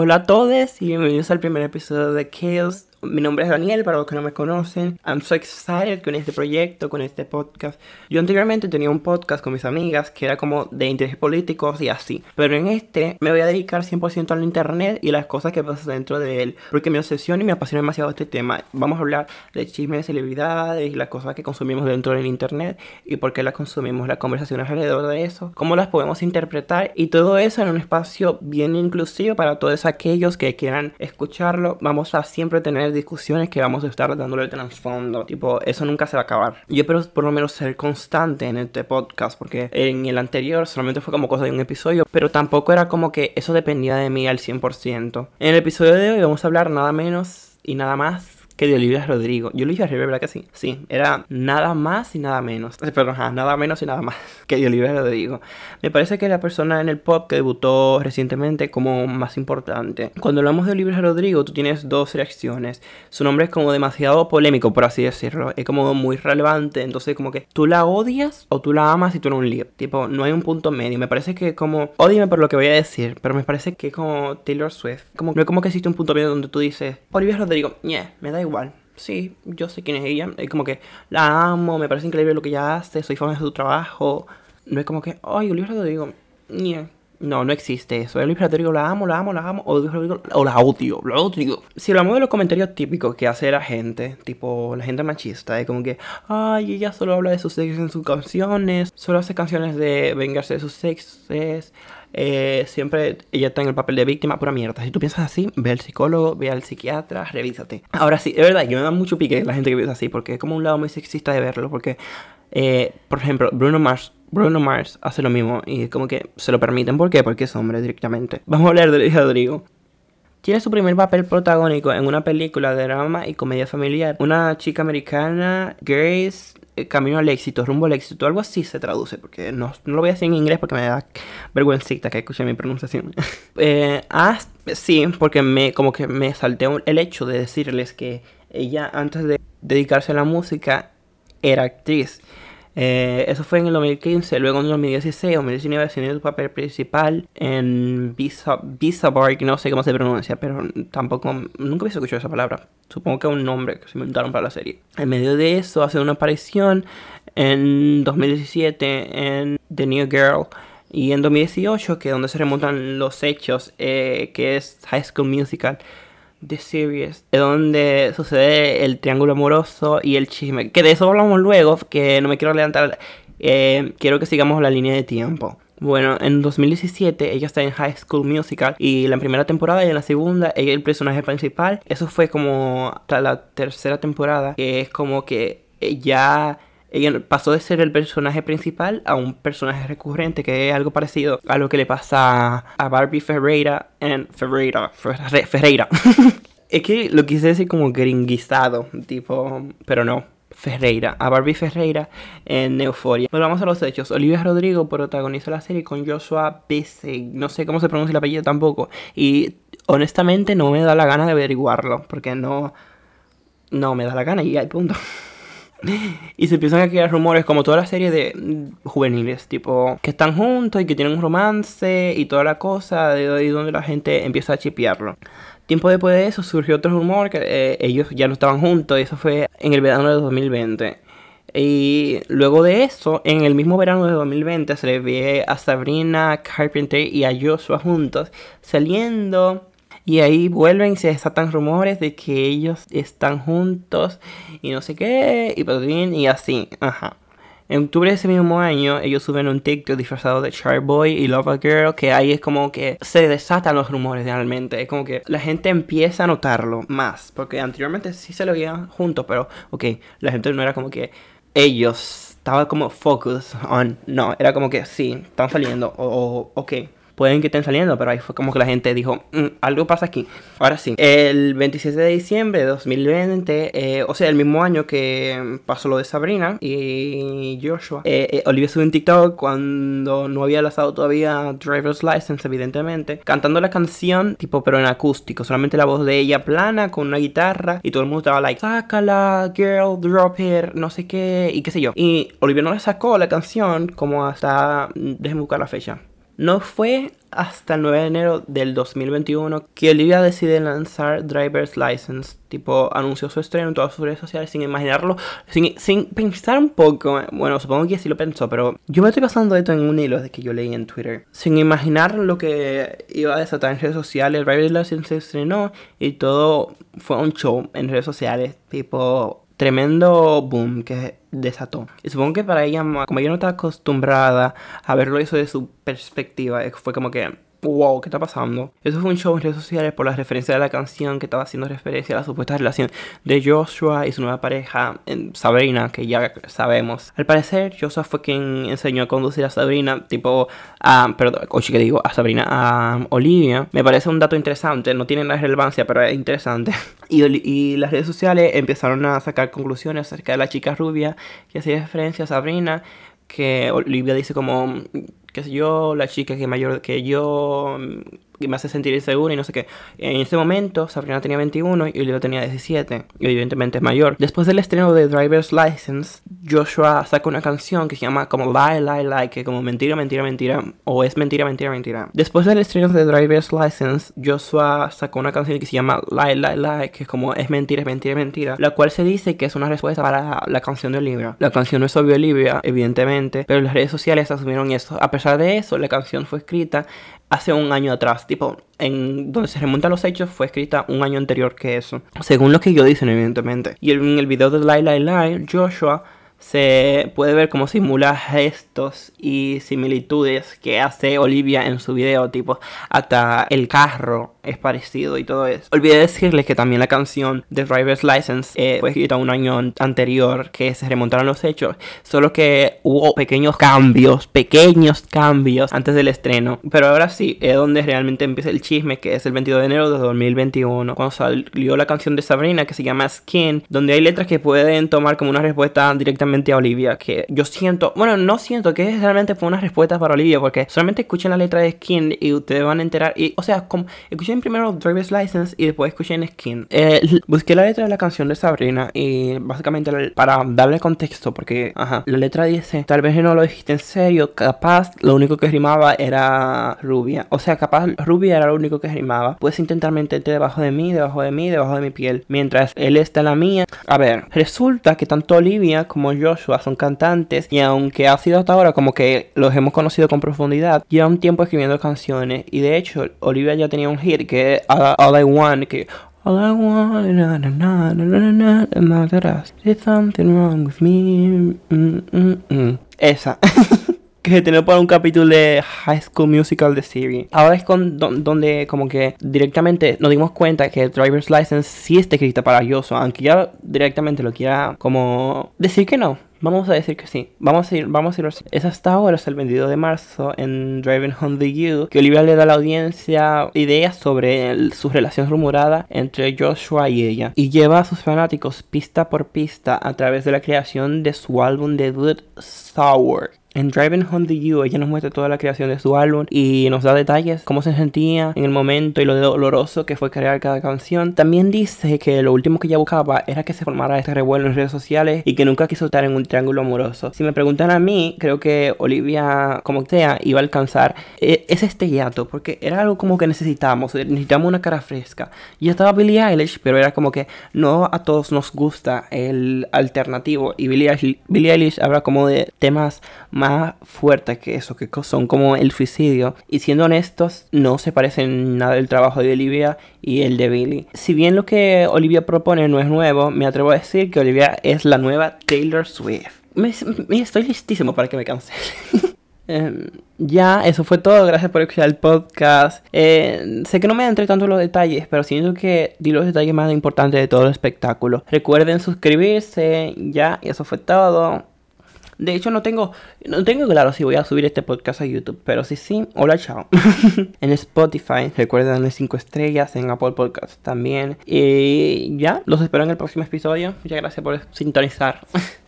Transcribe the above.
Hola a todos y bienvenidos al primer episodio de Chaos mi nombre es Daniel, para los que no me conocen. I'm so excited con este proyecto, con este podcast. Yo anteriormente tenía un podcast con mis amigas que era como de interés políticos y así. Pero en este me voy a dedicar 100% al internet y las cosas que pasan dentro de él. Porque me obsesiona y me apasiona demasiado este tema. Vamos a hablar de chismes de celebridades y las cosas que consumimos dentro del internet y por qué las consumimos, las conversaciones alrededor de eso, cómo las podemos interpretar y todo eso en un espacio bien inclusivo para todos aquellos que quieran escucharlo. Vamos a siempre tener discusiones que vamos a estar dándole el trasfondo. Tipo, eso nunca se va a acabar. Yo espero por lo menos ser constante en este podcast, porque en el anterior solamente fue como cosa de un episodio, pero tampoco era como que eso dependía de mí al 100%. En el episodio de hoy vamos a hablar nada menos y nada más que de Olivia Rodrigo. Yo Olivia Rodrigo, ¿verdad que sí? Sí, era nada más y nada menos. Perdón, nada menos y nada más que de Olivia Rodrigo. Me parece que la persona en el pop que debutó recientemente como más importante. Cuando hablamos de Olivia Rodrigo, tú tienes dos reacciones. Su nombre es como demasiado polémico, por así decirlo. Es como muy relevante. Entonces, como que tú la odias o tú la amas y tú no un lío. Tipo, no hay un punto medio. Me parece que como, odime por lo que voy a decir, pero me parece que como Taylor Swift. Como, no es como que existe un punto medio donde tú dices, Olivia Rodrigo, yeah, me da igual igual. Sí, yo sé quién es ella. Es como que la amo, me parece increíble lo que ella hace, soy fan de su trabajo. No es como que, ay, Olivia Rodrigo, yeah. No, no existe eso. Olivia Rodrigo la amo, la amo, la amo. O, o la odio, la odio. Si hablamos de los comentarios típicos que hace la gente, tipo la gente machista, es como que, ay, ella solo habla de sus sexos en sus canciones, solo hace canciones de vengarse de sus sexes. Eh, siempre ella está en el papel de víctima, pura mierda. Si tú piensas así, ve al psicólogo, ve al psiquiatra, revísate. Ahora sí, es verdad, yo me da mucho pique la gente que piensa así, porque es como un lado muy sexista de verlo, porque, eh, por ejemplo, Bruno Mars, Bruno Mars hace lo mismo y es como que se lo permiten. ¿Por qué? Porque es hombre directamente. Vamos a hablar de Rodrigo. Tiene su primer papel protagónico en una película de drama y comedia familiar. Una chica americana, Grace, eh, camino al éxito, rumbo al éxito, algo así se traduce, porque no, no lo voy a decir en inglés porque me da vergüencita que escuche mi pronunciación. eh, ah, sí, porque me, como que me salté el hecho de decirles que ella antes de dedicarse a la música era actriz. Eh, eso fue en el 2015, luego en el 2016 o 2019 tiene su papel principal en Visa, Visa no sé cómo se pronuncia, pero tampoco, nunca había escuchado esa palabra. Supongo que es un nombre que se inventaron para la serie. En medio de eso hace una aparición en 2017 en The New Girl. Y en 2018, que es donde se remontan los hechos, eh, que es High School Musical. The Series, es donde sucede el triángulo amoroso y el chisme. Que de eso hablamos luego, que no me quiero adelantar. Eh, quiero que sigamos la línea de tiempo. Bueno, en 2017 ella está en High School Musical y la primera temporada y en la segunda ella es el personaje principal. Eso fue como hasta la tercera temporada, que es como que ya ella pasó de ser el personaje principal a un personaje recurrente, que es algo parecido a lo que le pasa a Barbie Ferreira en Ferreira. Ferreira. es que lo quise decir como gringuizado, tipo, pero no. Ferreira, a Barbie Ferreira en Euphoria. Bueno, vamos a los hechos. Olivia Rodrigo protagoniza la serie con Joshua Bissey. No sé cómo se pronuncia el apellido tampoco. Y honestamente no me da la gana de averiguarlo. Porque no. No me da la gana y hay punto. Y se empiezan a crear rumores como toda la serie de juveniles, tipo que están juntos y que tienen un romance y toda la cosa, de ahí donde la gente empieza a chipearlo. Tiempo después de eso surgió otro rumor que eh, ellos ya no estaban juntos y eso fue en el verano de 2020. Y luego de eso, en el mismo verano de 2020 se le ve a Sabrina Carpenter y a Joshua juntos saliendo y ahí vuelven y se desatan rumores de que ellos están juntos y no sé qué, y y así, ajá. En octubre de ese mismo año, ellos suben un TikTok disfrazado de Charboy y Love a Girl, que ahí es como que se desatan los rumores realmente. Es como que la gente empieza a notarlo más, porque anteriormente sí se lo veían juntos, pero ok, la gente no era como que ellos estaban como focus on, no, era como que sí, están saliendo, o, o ok pueden que estén saliendo, pero ahí fue como que la gente dijo, mm, algo pasa aquí. Ahora sí, el 27 de diciembre de 2020, eh, o sea, el mismo año que pasó lo de Sabrina y Joshua, eh, eh, Olivia subió un TikTok cuando no había lanzado todavía Driver's License, evidentemente, cantando la canción, tipo, pero en acústico, solamente la voz de ella plana con una guitarra y todo el mundo estaba like, sácala, girl, drop it, no sé qué, y qué sé yo. Y Olivia no le sacó la canción como hasta, déjenme buscar la fecha No fue hasta el 9 de enero del 2021 que Olivia decide lanzar Driver's License. Tipo, anunció su estreno en todas sus redes sociales sin imaginarlo, sin, sin pensar un poco. Bueno, supongo que sí lo pensó, pero yo me estoy pasando esto en un hilo desde que yo leí en Twitter. Sin imaginar lo que iba a desatar en redes sociales, Driver's License se estrenó y todo fue un show en redes sociales. Tipo, tremendo boom que desató. Y supongo que para ella, como ella no está acostumbrada a verlo eso de su perspectiva, fue como que wow, ¿qué está pasando? Eso fue un show en redes sociales por la referencia de la canción que estaba haciendo referencia a la supuesta relación de Joshua y su nueva pareja, Sabrina, que ya sabemos. Al parecer, Joshua fue quien enseñó a conducir a Sabrina, tipo, a, perdón, oye, que digo, a Sabrina, a Olivia. Me parece un dato interesante, no tiene la relevancia, pero es interesante. Y, y las redes sociales empezaron a sacar conclusiones acerca de la chica rubia que hacía referencia a Sabrina que Olivia dice como, qué sé yo, la chica que mayor que yo, me hace sentir insegura y no sé qué. En ese momento, Sabrina tenía 21 y Olivia tenía 17, y evidentemente es mayor. Después del estreno de Driver's License, Joshua saca una canción que se llama como Lie, Lie, Lie, que como mentira, mentira, mentira, o es mentira, mentira, mentira. Después del estreno de Driver's License, Joshua sacó una canción que se llama Lie, Lie, Lie, que es como es mentira, es mentira, mentira, la cual se dice que es una respuesta para la canción de Olivia. La canción no es obvio Olivia, evidentemente, pero las redes sociales asumieron eso. A pesar de eso, la canción fue escrita hace un año atrás, tipo, en donde se remontan los hechos fue escrita un año anterior que eso, según lo que yo dicen evidentemente. Y en el video de Lie Lie Lie, Joshua se puede ver cómo simula gestos y similitudes que hace Olivia en su video, tipo hasta el carro es parecido y todo eso. Olvidé decirles que también la canción de Driver's License eh, fue escrita un año anterior que se remontaron los hechos, solo que hubo pequeños cambios, pequeños cambios antes del estreno. Pero ahora sí, es donde realmente empieza el chisme, que es el 22 de enero de 2021, cuando salió la canción de Sabrina que se llama Skin, donde hay letras que pueden tomar como una respuesta directamente a Olivia, que yo siento, bueno, no siento que realmente fue una respuesta para Olivia, porque solamente escuchen la letra de Skin y ustedes van a enterar, y, o sea, como, escuchen primero Driver's License y después escuché en Skin. Eh, busqué la letra de la canción de Sabrina y básicamente para darle contexto, porque ajá, la letra dice: Tal vez no lo dijiste en serio, capaz lo único que rimaba era rubia. O sea, capaz rubia era lo único que rimaba. Puedes intentar meterte debajo de mí, debajo de mí, debajo de mi piel, mientras él está en la mía. A ver, resulta que tanto Olivia como Joshua son cantantes y aunque ha sido hasta ahora como que los hemos conocido con profundidad, lleva un tiempo escribiendo canciones y de hecho Olivia ya tenía un hit que All, I Want, que All I want, na na na na na na There's something wrong with me. Mm, mm, mm. Esa. que tener para un capítulo de High School Musical de serie. Ahora es con donde como que directamente nos dimos cuenta que Driver's License sí está escrita para Yoso, aunque ya directamente lo quiera como decir que no. Vamos a decir que sí. Vamos a ir, vamos a ir. Es hasta ahora, hasta el 22 de marzo, en Driving Home the You, que Olivia le da a la audiencia ideas sobre su relación rumorada entre Joshua y ella. Y lleva a sus fanáticos pista por pista a través de la creación de su álbum debut Sour. En Driving Home the You, ella nos muestra toda la creación de su álbum y nos da detalles, cómo se sentía en el momento y lo doloroso que fue crear cada canción. También dice que lo último que ella buscaba era que se formara este revuelo en redes sociales y que nunca quiso estar en un triángulo amoroso. Si me preguntan a mí, creo que Olivia, como sea, iba a alcanzar e, ese estrellato porque era algo como que necesitábamos, necesitamos una cara fresca. Y estaba Billie Eilish, pero era como que no a todos nos gusta el alternativo y Billie Eilish, Billie Eilish habla como de temas más fuerte que eso, que son como el suicidio. Y siendo honestos, no se parecen nada el trabajo de Olivia y el de Billy. Si bien lo que Olivia propone no es nuevo, me atrevo a decir que Olivia es la nueva Taylor Swift. Me, estoy listísimo para que me cancelen. Em, ya, eso fue todo. Gracias por escuchar el podcast. Eh, sé que no me entré tanto en los detalles, pero siento que di los detalles más importantes de todo el espectáculo. Recuerden suscribirse. Ya, eso fue todo. De hecho, no tengo, no tengo claro si voy a subir este podcast a YouTube, pero si sí, hola, chao. en Spotify, recuerden darle 5 estrellas, en Apple Podcasts también. Y ya, los espero en el próximo episodio. Muchas gracias por sintonizar.